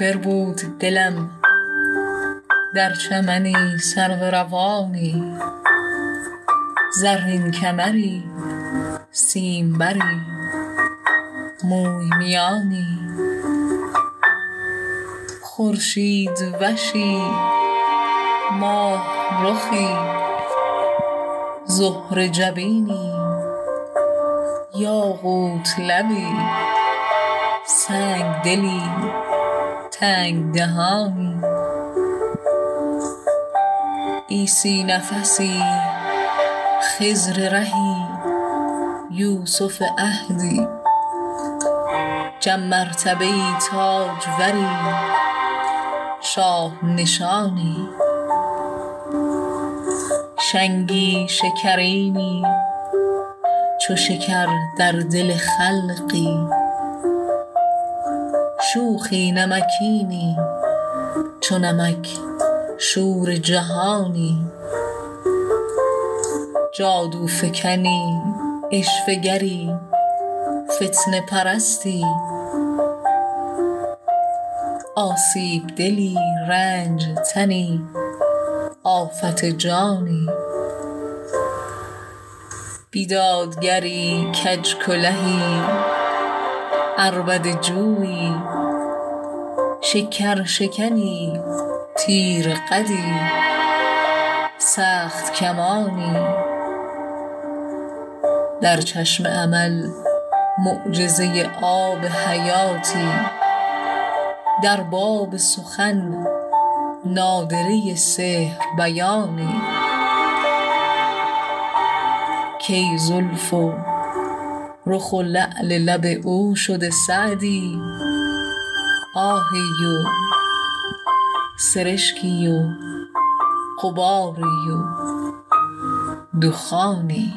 بربود دلم در چمنی سرو روانی زرین کمری سیمبری موی میانی. خورشیدوشی ماه رخی زهره جبینی یاقوت لبی سنگ دلی. تنگ دهانی. عیسی نفسی خضر رهی یوسف عهدی. جم مرتبه ای تاجوری شاه نشانی. شنگی شکرینی چو شکر در دل خلقی. شوخی نمکینی چو نمک شور جهانی. جادوفکنی عشوه گری فتنه پرستی. آسیب دلی رنج تنی آفت جانی. بیدادگری کج کلهی عربده جویی شکرشکنی تیر قدی. سخت کمانی. در چشم امل معجزه آب حیاتی. در باب سخن نادره سحر بیانی. کی زلف رخ و لعل لب او شده سعدی. آهی و سرشکی و غباری و دخانی.